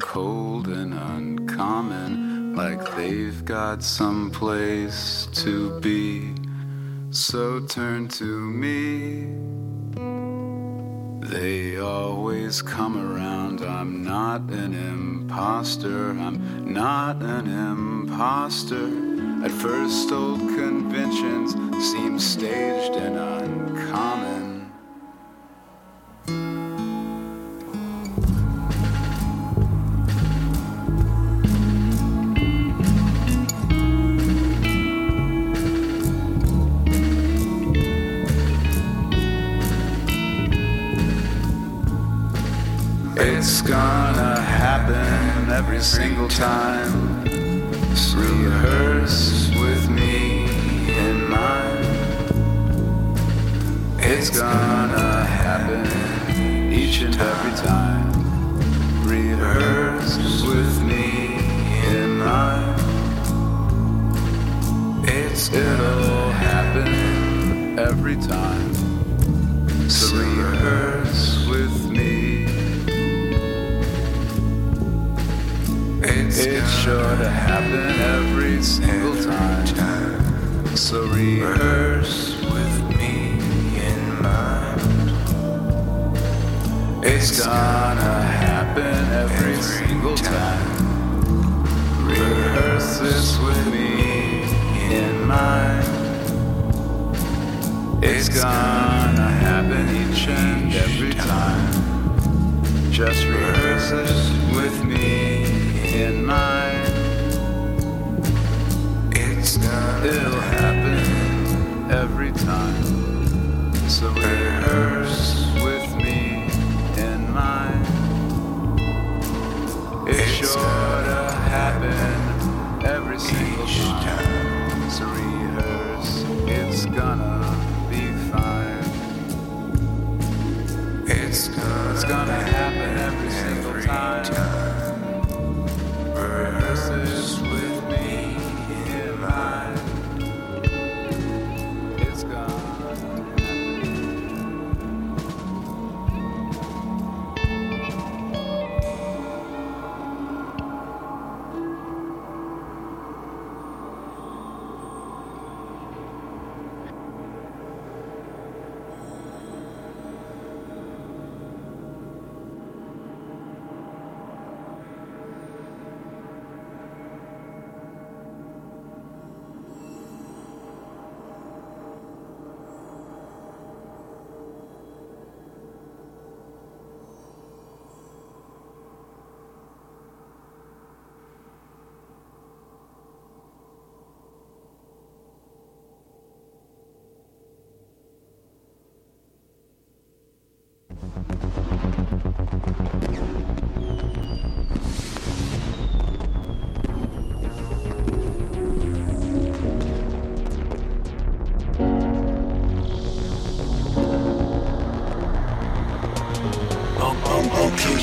cold and uncommon, like they've got some place to be. So turn to me. They always come around. I'm not an imposter. I'm not an imposter. At first, old conventions seem staged and uncommon. It's gonna happen every single time. Rehearse with me in mind. It's gonna happen each and every time. Rehearse with me in mind. It's it'll happen every time. So rehearse with It's sure to happen every single time. So rehearse with me in mind. It's gonna happen every single time. Rehearse this with me in mind. It's gonna happen each and every time. Just rehearse it with me in mind. It's gonna it'll happen every time. So rehearse with me in mind. It's sure to happen every single time. So rehearse, it's gonna be fine. It's gonna, it's gonna happen every single time.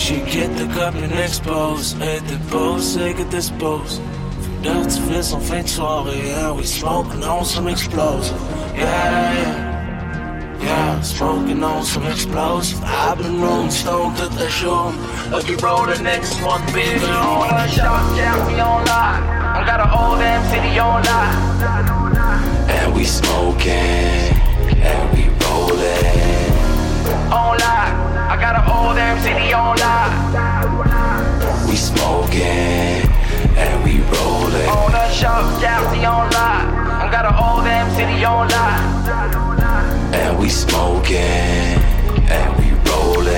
She get the cup and expose. Et dépose, et que dispose Fumeur tu fais en fin de soirée Yeah, we smoking on some explosive Yeah, yeah. Yeah, smoking on some explosive I've been rolling stone to the shore. But you roll the next one, baby on a shot, yeah, we on live. I got a whole damn city on live. And we smoking And we rolling. On live. I got a whole damn city on live. We smoking And we rolling On a shot, yeah, we on live. I got a whole damn city on live. And we smoking And we rolling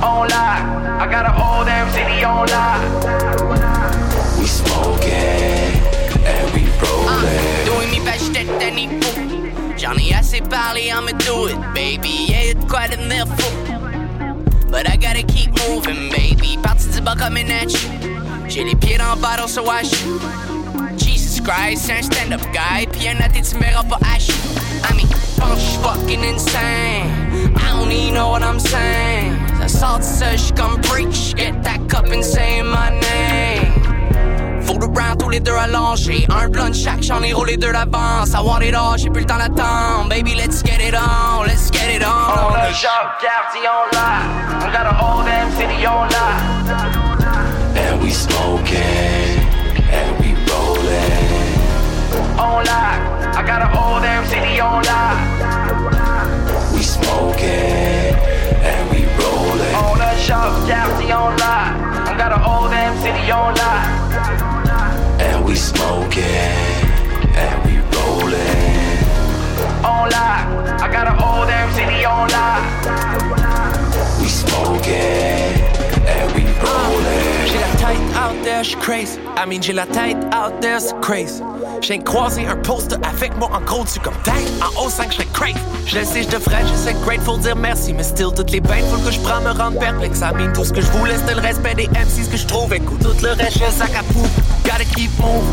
On live. I got a whole damn city on live. We smoking And we rolling uh, Doing me best at any fool. J'en ai assez parlé, I'ma do it, baby. Yeah, y'a de quoi devenir fou. But I gotta keep moving, baby. Du bas comme une nature. J'ai les pieds dans le bottle, so I shoot. Jesus Christ, c'est stand-up guy. Puis un athée, tu verras pas à shoot. I mean, pense fucking insane. I don't even know what I'm saying. Ça sort comme preach. Get that cup and say my name. Fool around through les deux à langer. Un blunt chaque, j'en ai roulé deux d'avance. I want it all, j'ai plus le temps d'attendre. Baby, let's get it on, let's get it on. On a shop, Cartier on lock. I got a whole damn city on lock. And we smoking, and we rolling. On lock. I got a whole damn city on lock. We smoking, and we rolling. On a shop, Cartier on lock. I got a whole damn city on lock. We smoking, and we rolling. On lock. I got a whole damn city on lock. We smoking, and we rolling. J'ai la tête out there, j'suis crazy. I mean, j'ai la tête out there, c'est crazy. J'ai croisé un poster avec moi en gros dessus comme tête. En haut 5, j'serais crazy. Je le sais, je devrais, je sais grateful dire merci. Mais still, toutes les faut que je prends me rendre perplexe. I mean, tout ce que je voulais, c'était le respect des MCs que je trouvais cool. Tout le reste, je sac à pouf. Gotta keep move,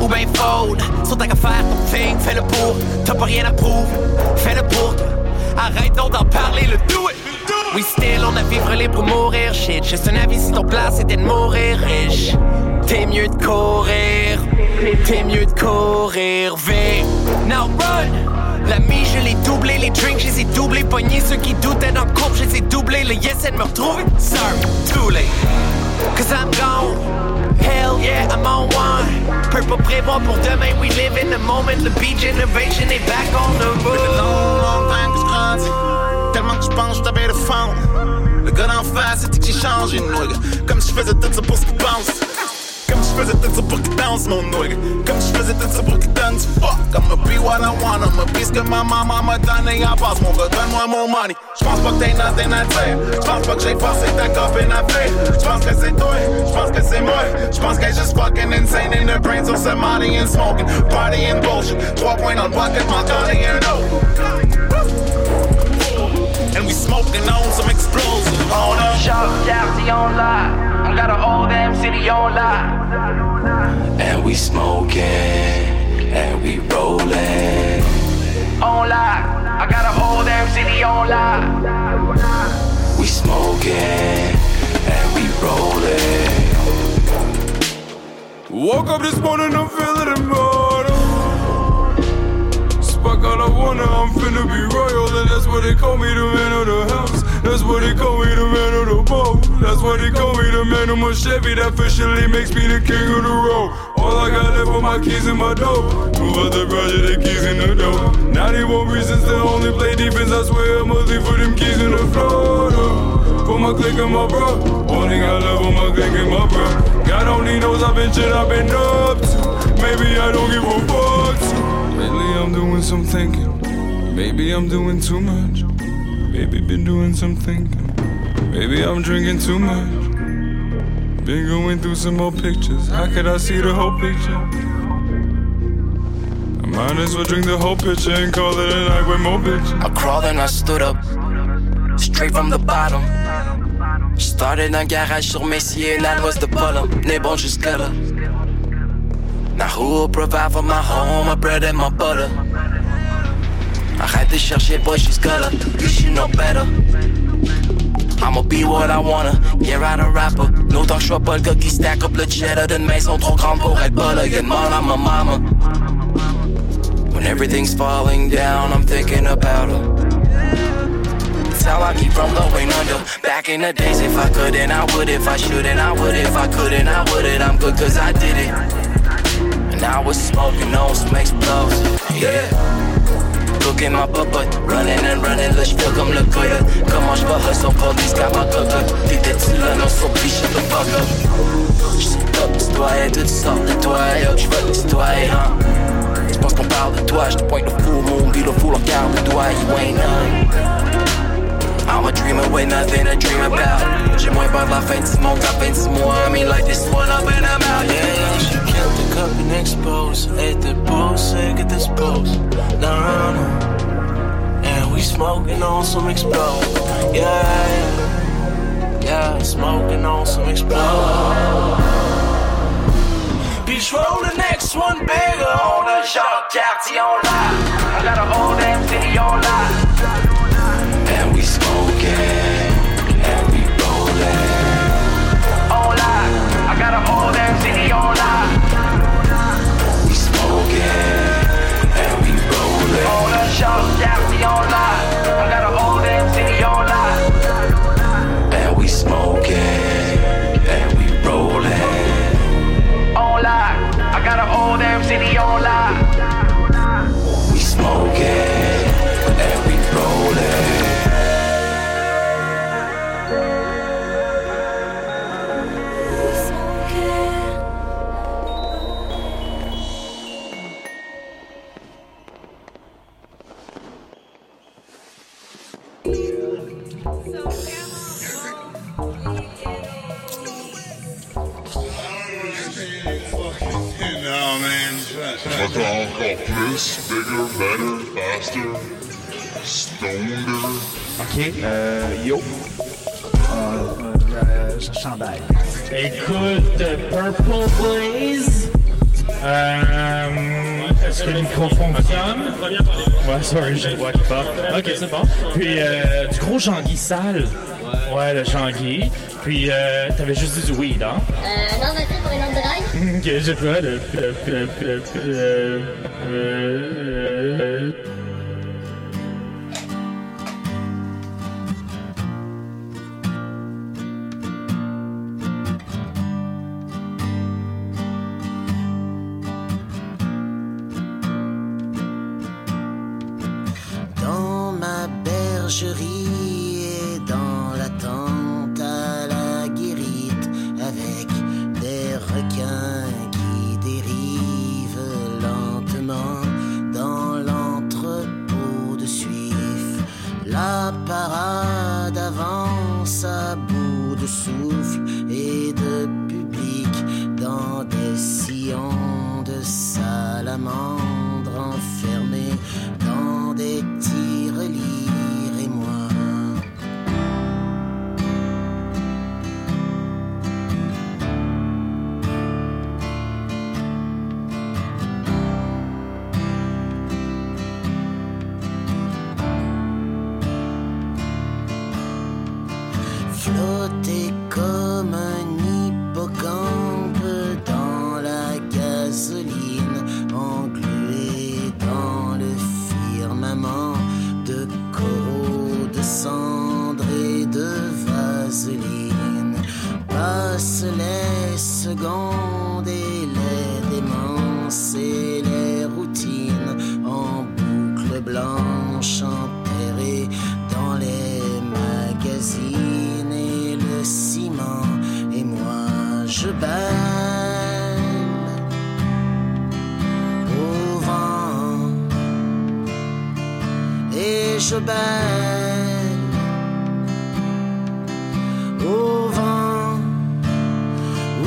ou ben fold. Sur ta faire ton thing, fais-le pour. T'as pas rien à prouver, fais-le pour toi. Arrête donc d'en parler, le do it. We still, on a vivre libre pour mourir, shit. Juste un avis si ton place c'était de mourir riche. T'es mieux de courir, t'es mieux de courir vite. Now run! La mise, je l'ai doublé, les drinks, je les ai doublés. Pognés, ceux qui doutaient dans le couple, je les ai doublés. Le yes, elle me retrouver. Sorry, too late. Cause I'm gone. Hell yeah, I'm on one. Peux pas prévoir pour demain, we live in the moment. Le beat generation est back on the road. long, long time que je. Tellement que je pense t'avais de fond. Le gars d'en face, c'était que j'ai changé. Comme si je faisais tout ça pour ce qu'il pense. Comme je faisais tout ça pour qu'il danse, mon nigga. Comme je faisais tout ça pour qu'il donne du fuck. I'ma be what I want, I'ma be ce que ma maman m'a donné en passe. Mon gars, donne-moi mon money. J'pense pas que t'es nothing à dire. J'pense pas que j'ai forcé ta copine à faire. J'pense que c'est toi, j'pense que c'est moi. J'pense qu'elle est juste fucking insane in the brain. So some money and smoking, party and bullshit. Trois points dans le pocket, mon donné un autre. And we smoking on some explosions. On a shop, Cartier on lock. I got a whole damn city on lock. And we smoking, and we rolling. On lock. I got a whole damn city on lock. We smoking, and we rolling. Woke up this morning, I'm feeling immortal. Spark all I wanna, I'm finna be royal. And that's what they call me, the man of the house. That's what they call me, the man of the boat. That's what they call me, the man of my Chevy. That officially makes me the king of the road. All I got left are my keys in my door. Move out the garage, the keys in the door. 91 reasons to only play defense. I swear I'm mostly for them keys in the floor. though. For my click and my bro. Only got love on my click and my bro. God only knows I've been shit I've been up to. Maybe I don't give a fuck to. Lately I'm doing some thinking. Maybe I'm doing too much. Maybe been doing some thinking. Maybe I'm drinking too much. Been going through some more pictures. How could I see the whole picture? I might as well drink the whole picture and call it a night with more bitches. I crawled and I stood up, straight from the bottom. Started un garage sur Messier and that was the bottom. N'est bon jusque là. Now who will provide for my home, my bread and my butter? Arrête de chercher, boy, she's gonna. You should know better. I'ma be what I wanna, yeah, I'm a rapper. Longtemps que je sois pas le gars qui stack up le cheddar d'une maison trop grande pour être pas là. Demande à ma mama. When everything's falling down, I'm thinking about her. How I keep from going under. Back in the days, if I could, and I would. If I should, and I would. If I couldn't, I wouldn't. I'm good cause I did it. And I was smoking on some explosives. Yeah. My butt, but running and running, là j'fais comme le gars Comment j'pars son police, car ma cocotte T'étais-tu là, non, so please shut the fuck up. J'suis top du doigt, tout sort de toi, yo, j'veux hein Tu penses qu'on parle de toi, j'te pointe le full moon, puis le full regarde de toi, you ain't none I'm a dreamer with nothing to dream about J'ai moins peur de la fin du monde, la fin du mois I mean like this one up and I'm out, yeah She killed the cup and exposed. Ate the pose, sick at this pose. Nah, nah. And we smoking on some explode. Yeah, yeah. Yeah, smoking on some explode. Bitch, roll the next one bigger on the shop, Cartier on lock. I got a whole damn city on lock. shows down, we don't. Plus, bigger, better, faster, stronger. Ok, euh, yo. Euh, euh, chandail. Écoute, Purple Blaze. Euh, Est-ce que le micro fonctionne? Ouais, sorry, j'ai le voix qui part. Ok, c'est bon. Puis, euh, du gros Jean-Guy sale. Ouais, le Jean-Guy. Puis, euh, t'avais juste dit du weed, hein? Euh, non, vas-y pour une autre drague. Ok, j'ai pas au vent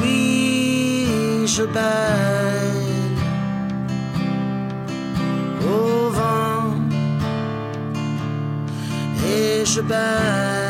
oui je baigne au vent et je baigne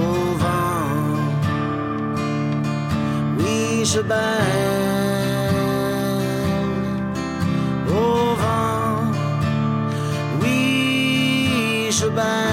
au vent oui je baigne. Au vent oui je baigne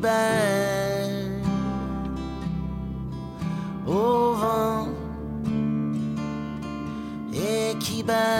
bâillent au vent et qui bâillent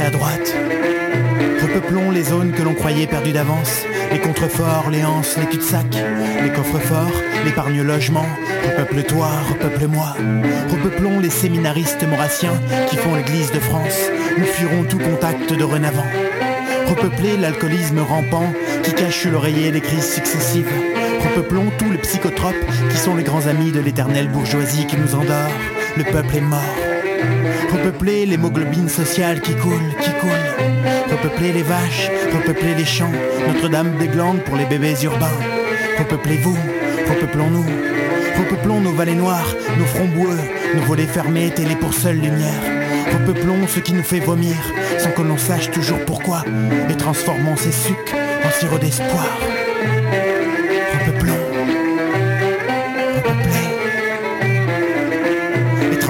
à droite. Repeuplons les zones que l'on croyait perdues d'avance, les contreforts, les anses, les cul-de-sac, les coffres-forts, l'épargne logement. Repeuple-toi, repeuple-moi. Repeuplons les séminaristes maurassiens qui font l'église de France. Nous fuirons tout contact de renavant. Repeupler l'alcoolisme rampant qui cache l'oreiller des crises successives. Repeuplons tous les psychotropes qui sont les grands amis de l'éternelle bourgeoisie qui nous endort. Le peuple est mort. Repeupler l'hémoglobine sociale qui coule, qui coule. Repeupler les vaches, repeupler les champs. Notre-Dame des Glandes pour les bébés urbains. Repeuplez-vous, repeuplons-nous. Repeuplons nos vallées noires, nos fronts boueux, nos volets fermés, télé pour seule lumière. Repeuplons ce qui nous fait vomir, sans que l'on sache toujours pourquoi, et transformons ces sucs en sirop d'espoir.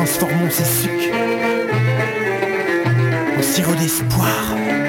Transformons ces sucs sirop d'espoir.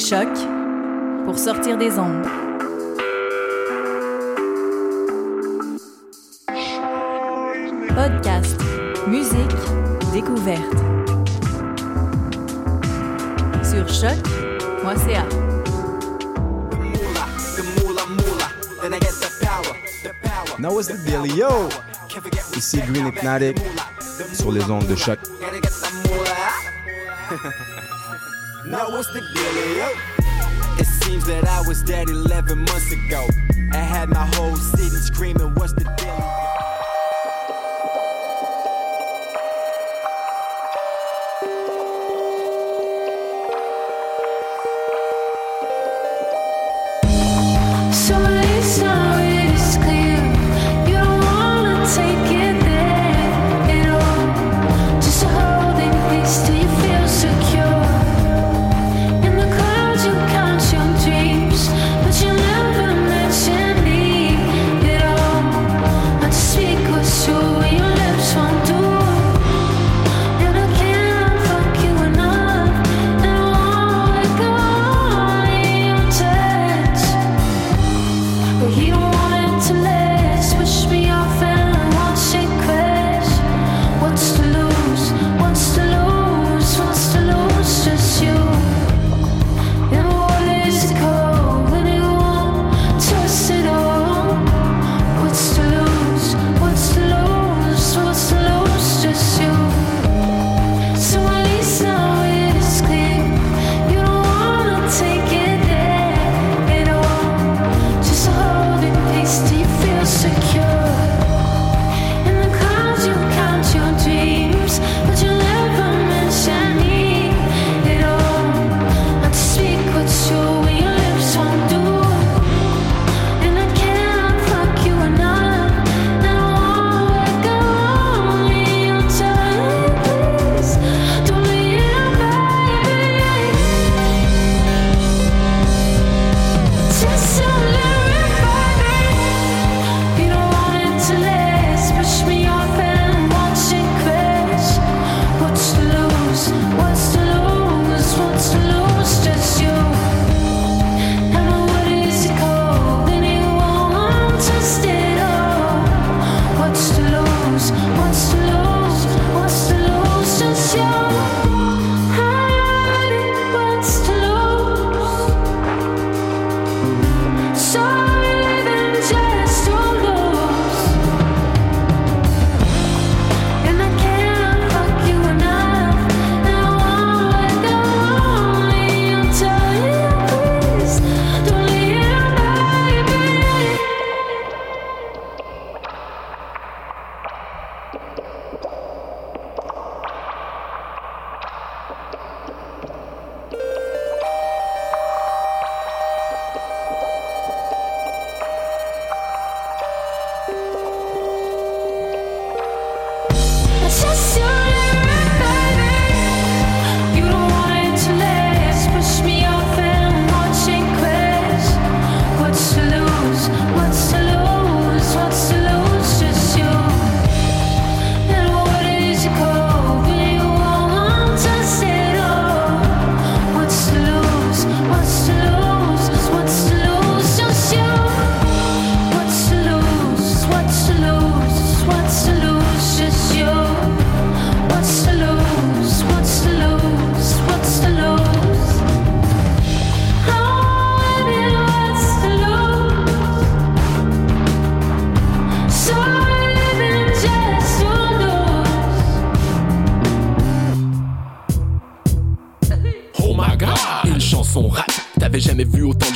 chocs pour sortir des ondes. Podcast, musique, découverte. Sur choc.ca. Now what's the deal, yo? Ici Green Hypnotic sur les ondes de choc. Now what's the dealio? It seems that I was dead 11 months ago. I had my whole city screaming, what's the deal?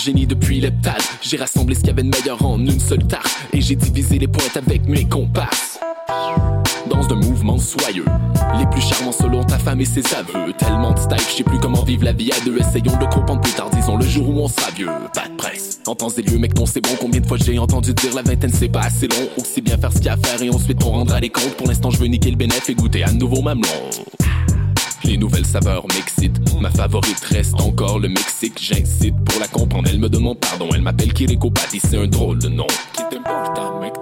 Génie depuis l'heptade. J'ai rassemblé ce qu'il y avait de meilleur en une seule tarte. Et j'ai divisé les pointes avec mes comparses. Dans un mouvement soyeux. Les plus charmants selon ta femme et ses aveux. Tellement de style, je sais plus comment vivre la vie à deux. Essayons de comprendre plus tard, disons le jour où on sera vieux. Pas de presse. En temps et lieu, mec, ton c'est bon. Combien de fois j'ai entendu dire la vingtaine c'est pas assez long. Aussi bien faire ce qu'il y a à faire et ensuite on rendra les comptes. Pour l'instant, je veux niquer le bénéf et goûter à nouveau mamelon. Les nouvelles saveurs m'excitent. Ma favorite reste encore le Mexique. J'incite pour la comprendre. Elle me demande pardon. Elle m'appelle Kiriko Patti. C'est un drôle de nom. Qui t'importe, mec?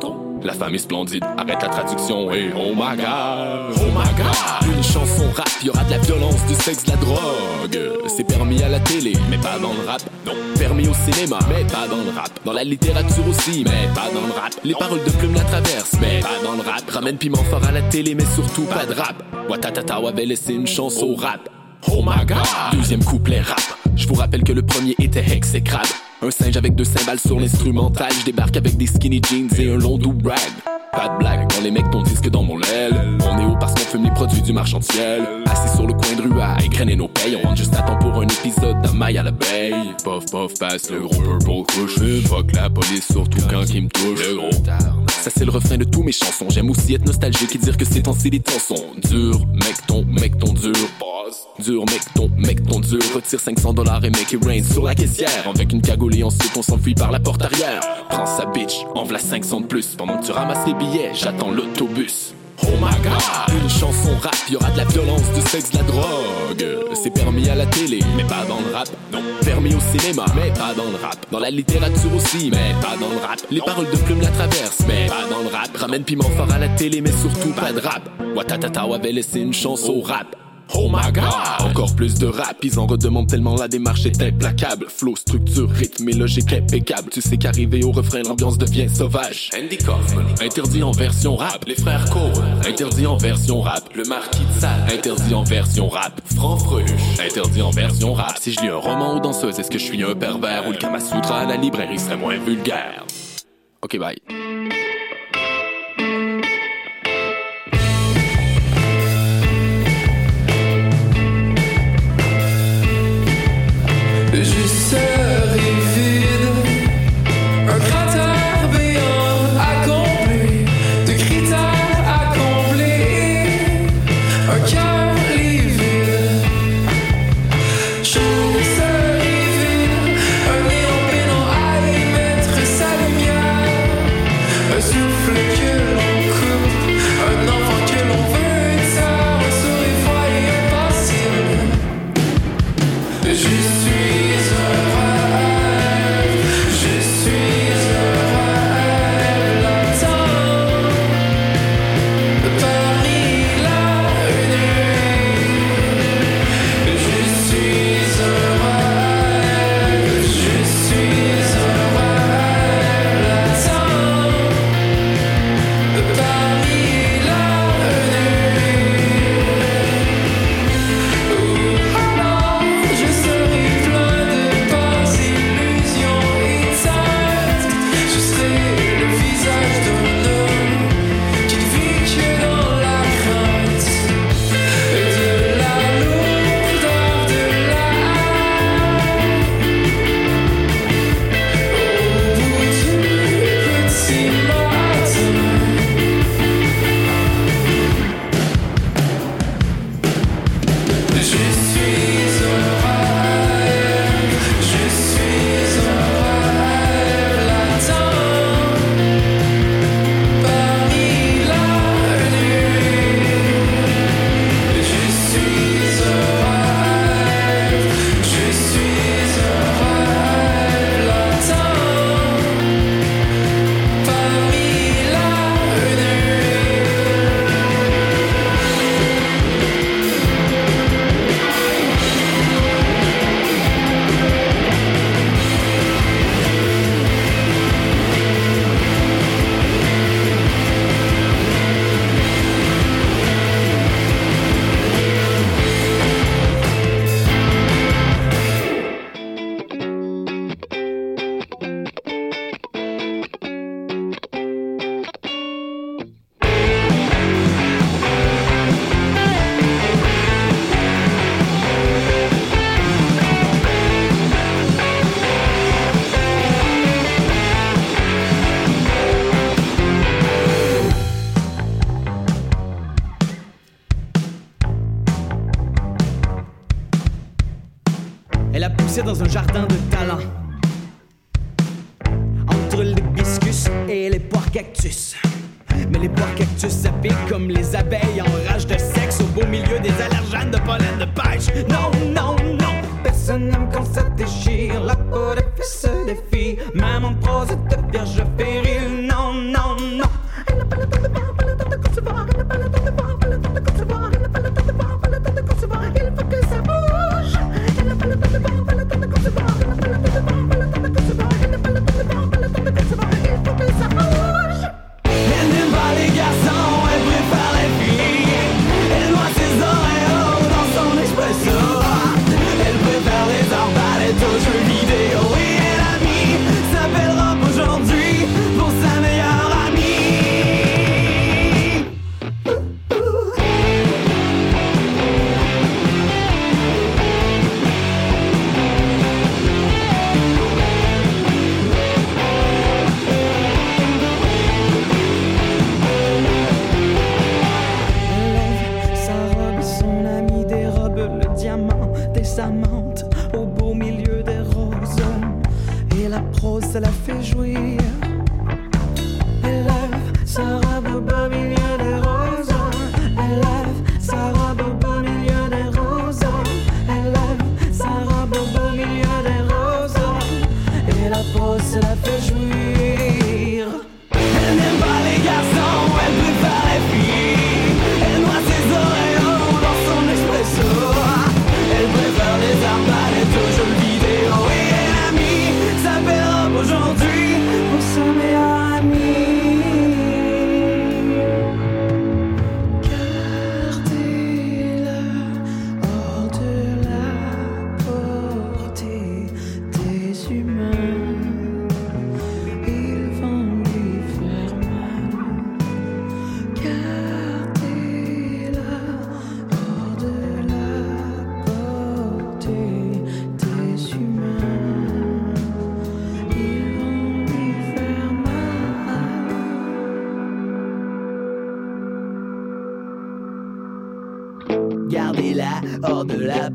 La femme est splendide, arrête la traduction et oh my god, oh my god. Une chanson rap, y aura de la violence, du sexe, de la drogue. C'est permis à la télé, mais pas dans le rap. Non, permis au cinéma, mais pas dans le rap. Dans la littérature aussi, mais pas dans le rap. Les paroles de plume la traversent, mais pas dans le rap. Ramène piment fort à la télé, mais surtout pas de rap. Watatata avait laissé une chanson au rap. Oh my god! Deuxième couplet rap. Je vous rappelle que le premier était Crab. Un singe avec deux cymbales sur l'instrumental. Je débarque avec des skinny jeans et un long do rag. Pas de blague, quand les mecs ton disque dans mon l'aile. On est haut parce qu'on fume les produits du marchand de ciel. Assis sur le coin de rue à égrener nos payes. On rentre juste à temps pour un épisode d'un maille à l'abeille. Puff puff passe le gros purple couche. Fuck la police, surtout quand il me touche. Le gros Ça c'est le refrain de tous mes chansons. J'aime aussi être nostalgique et dire que ces temps-ci les temps sont durs. Mec ton, mec ton dur. Dur, mec ton, mec ton dur. Retire 500 dollars et make it rain sur la caissière. Avec une cagoule et ensuite on s'enfuit par la porte arrière. Prends sa bitch, en v'là 500 de plus. Pendant que tu ramasses les billets, j'attends l'autobus. Oh my god! Une chanson rap, y aura de la violence, du sexe, de la drogue. C'est permis à la télé, mais pas dans le rap. Non, permis au cinéma, mais pas dans le rap. Dans la littérature aussi, mais pas dans le rap. Les paroles de plume la traversent, mais pas dans le rap. Ramène piment fort à la télé, mais surtout pas de rap. Watatata avait laissé une chanson au rap. Oh my god! Encore plus de rap, ils en redemandent tellement la démarche est implacable. Flow, structure, rythme et logique impeccable. Tu sais qu'arrivé au refrain, l'ambiance devient sauvage. Andy Kaufman. Interdit en version rap. Les frères Cole. Interdit en version rap. Le marquis de Sade. Interdit en version rap. Franfreluche. Interdit en version rap. Si je lis un roman aux danseuses, est-ce que je suis un pervers? Ou le Kamasutra à la librairie serait moins vulgaire? Ok, bye. Talent. Entre l'hibiscus et les poires cactus. Mais les poires cactus s'appellent comme les abeilles en rage de sexe au beau milieu des allergènes de pollen de pêche. Non, non, non, personne n'aime quand ça déchire. La peau des filles se défie, même en prose de vierge péril. Non,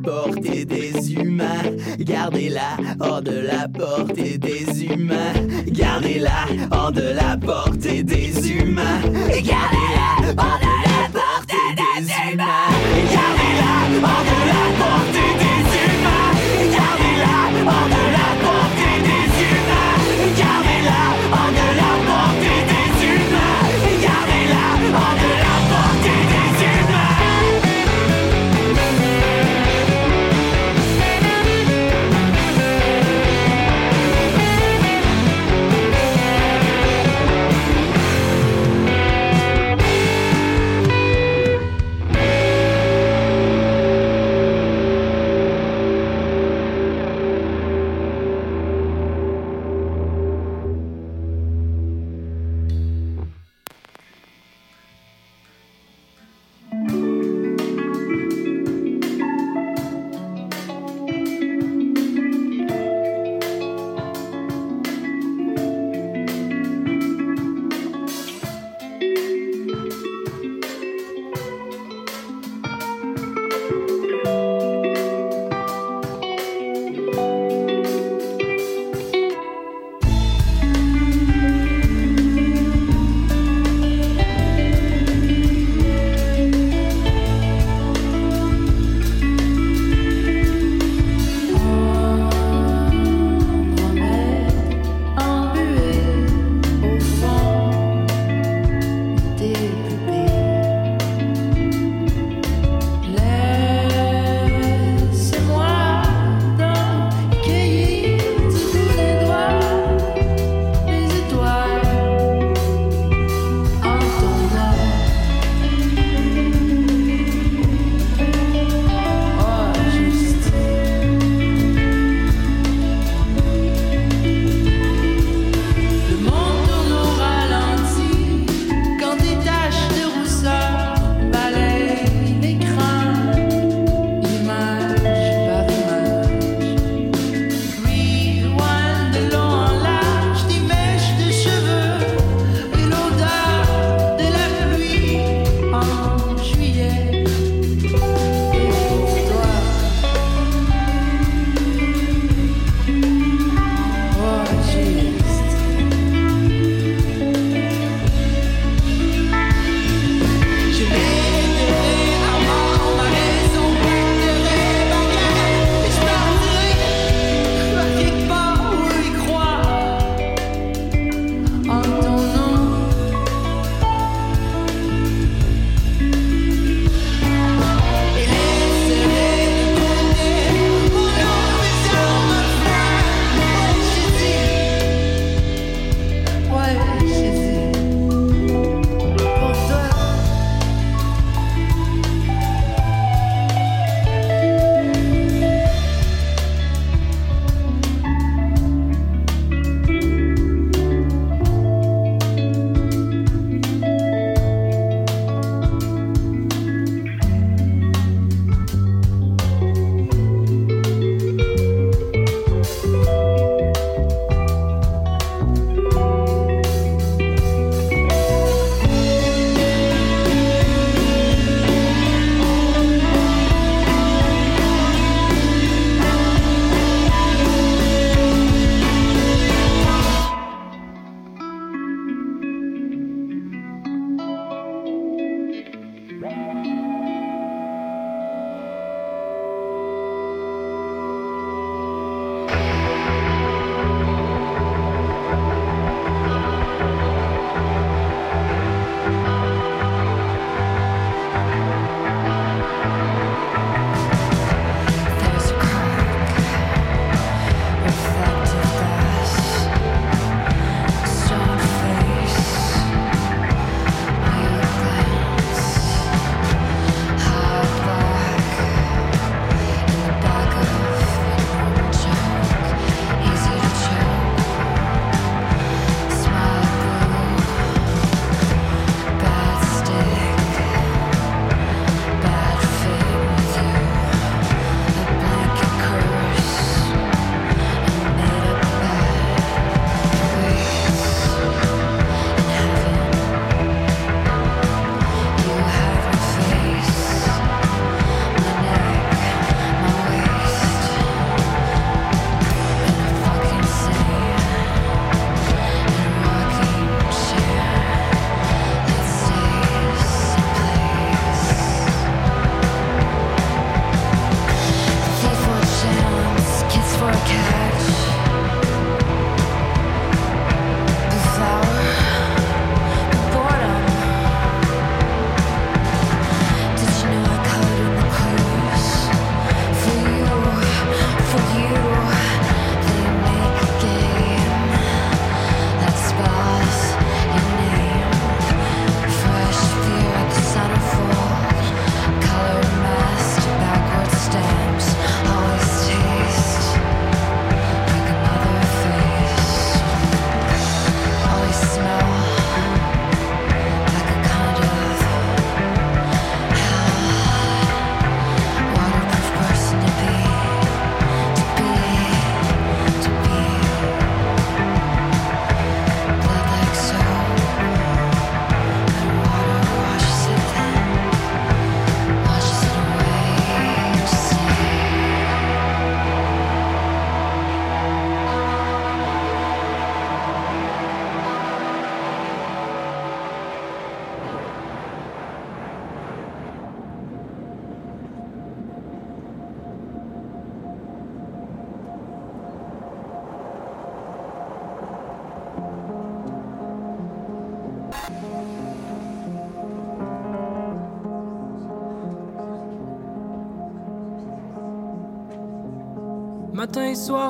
portée des humains. Gardez-la hors de la portée des humains. Gardez-la hors de la portée des humains. Gardez-la hors de la portée des humains.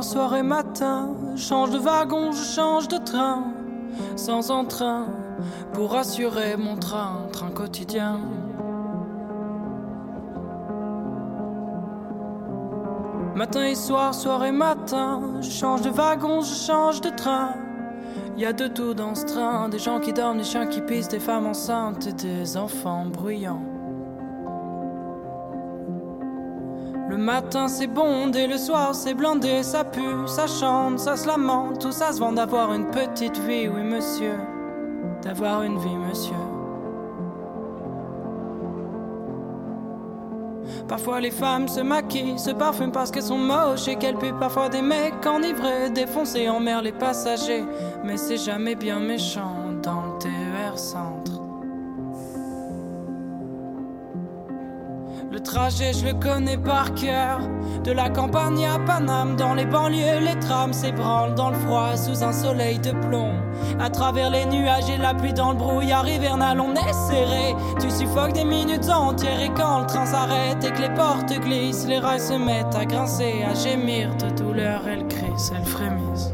Soir, et matin, change de wagon, je change de train, sans entrain, pour assurer mon train, train quotidien. Matin et soir, soir et matin, je change de wagon, je change de train. Y a de tout dans ce train, des gens qui dorment, des chiens qui pissent, des femmes enceintes des enfants bruyants. Le matin c'est bon, dès le soir c'est blindé, ça pue, ça chante, ça se lamente, tout ça se vend d'avoir une petite vie, oui monsieur, d'avoir une vie monsieur. Parfois les femmes se maquillent, se parfument parce qu'elles sont moches et qu'elles puent parfois des mecs enivrés, défoncés en mer les passagers, mais c'est jamais bien méchant dans le TER 100. Je le connais par cœur. De la campagne à Paname, dans les banlieues, les trams s'ébranlent dans le froid sous un soleil de plomb. À travers les nuages et la pluie dans le brouillard hivernal, on est serré. Tu suffoques des minutes entières et quand le train s'arrête et que les portes glissent, les rails se mettent à grincer, à gémir de douleur. Elles crissent, elles frémissent.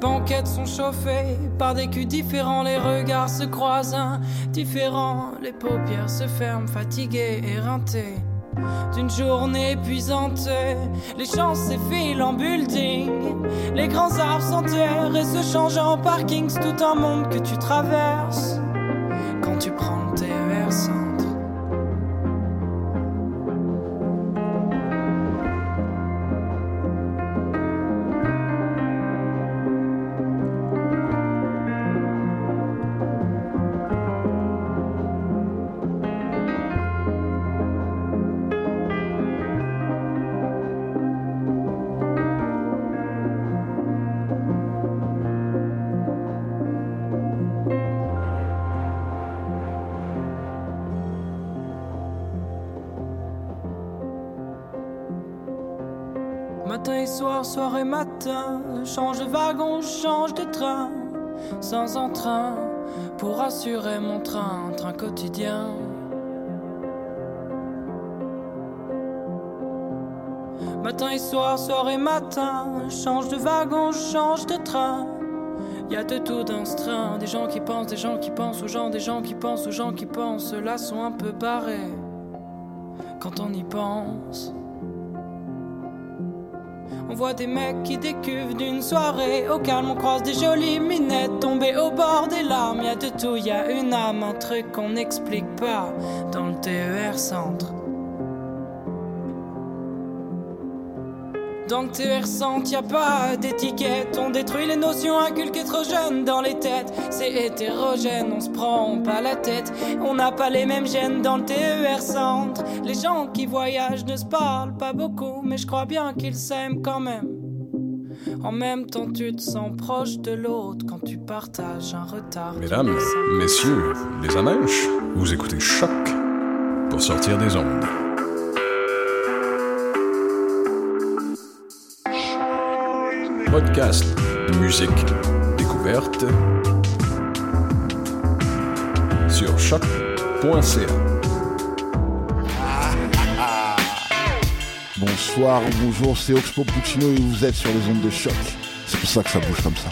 Banquettes sont chauffées par des culs différents, les regards se croisent indifférents, les paupières se ferment, fatiguées, éreintées. D'une journée épuisante, les champs s'effilent en building, les grands arbres s'enterrent et se changent en parking, c'est tout un monde que tu traverses Matin et soir, soir et matin, change de wagon, change de train, sans entrain, pour assurer mon train, train quotidien. Matin et soir, soir et matin, change de wagon, change de train. Y a de tout dans ce train, des gens qui pensent, des gens qui pensent aux gens, des gens qui pensent aux gens qui pensent, ceux-là sont un peu barrés quand on y pense. Voit des mecs qui décuvent d'une soirée. Au calme, on croise des jolies minettes tombées au bord des larmes. Y a de tout, y a une âme, un truc qu'on n'explique pas dans le TER centre. Dans le TER centre, y a pas d'étiquette. On détruit les notions inculquées trop jeunes dans les têtes. C'est hétérogène, on se prend pas la tête. On n'a pas les mêmes gènes dans le TER centre. Les gens qui voyagent ne se parlent pas beaucoup, mais je crois bien qu'ils s'aiment quand même. En même temps, tu te sens proche de l'autre quand tu partages un retard. Mesdames, messieurs, les amèches, vous écoutez Choc pour sortir des ondes. Podcast, musique, découverte sur choc.ca. Bonsoir ou bonjour, c'est Oxpo Puccino et vous êtes sur les ondes de choc. C'est pour ça que ça bouge comme ça.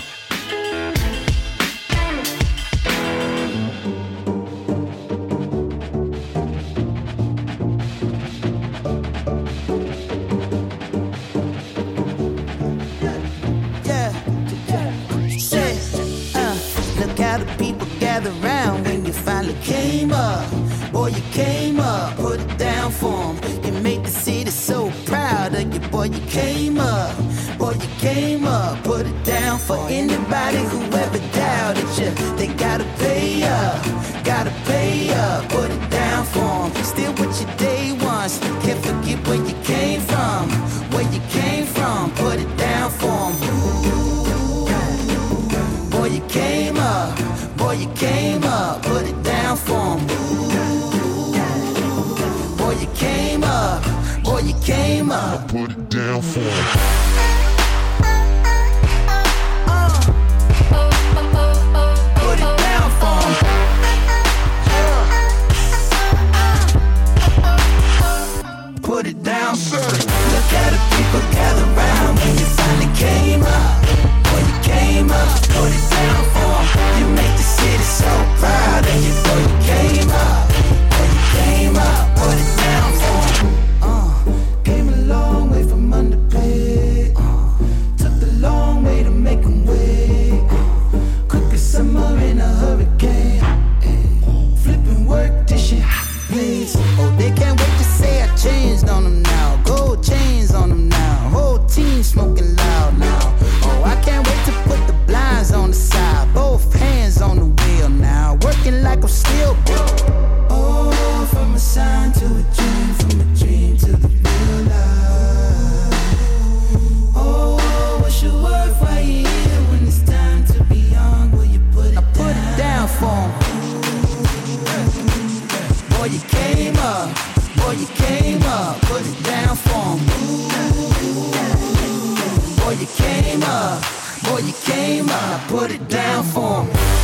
People gather round when you finally came up. Boy, you came up, put it down for 'em. You made the city so proud of you, boy, you came up. Boy, you came up, put it down for anybody who ever doubted you. They gotta pay up, gotta pay up, put it down for 'em. Still with platform. Boy, you came up. Boy, you came up. I put it down for him. put it down, sir. Look at the people gather round when you finally came up. When you came up, put it came up, boy you came up, put it down for me. Boy you came up, boy you came up, put it down for me.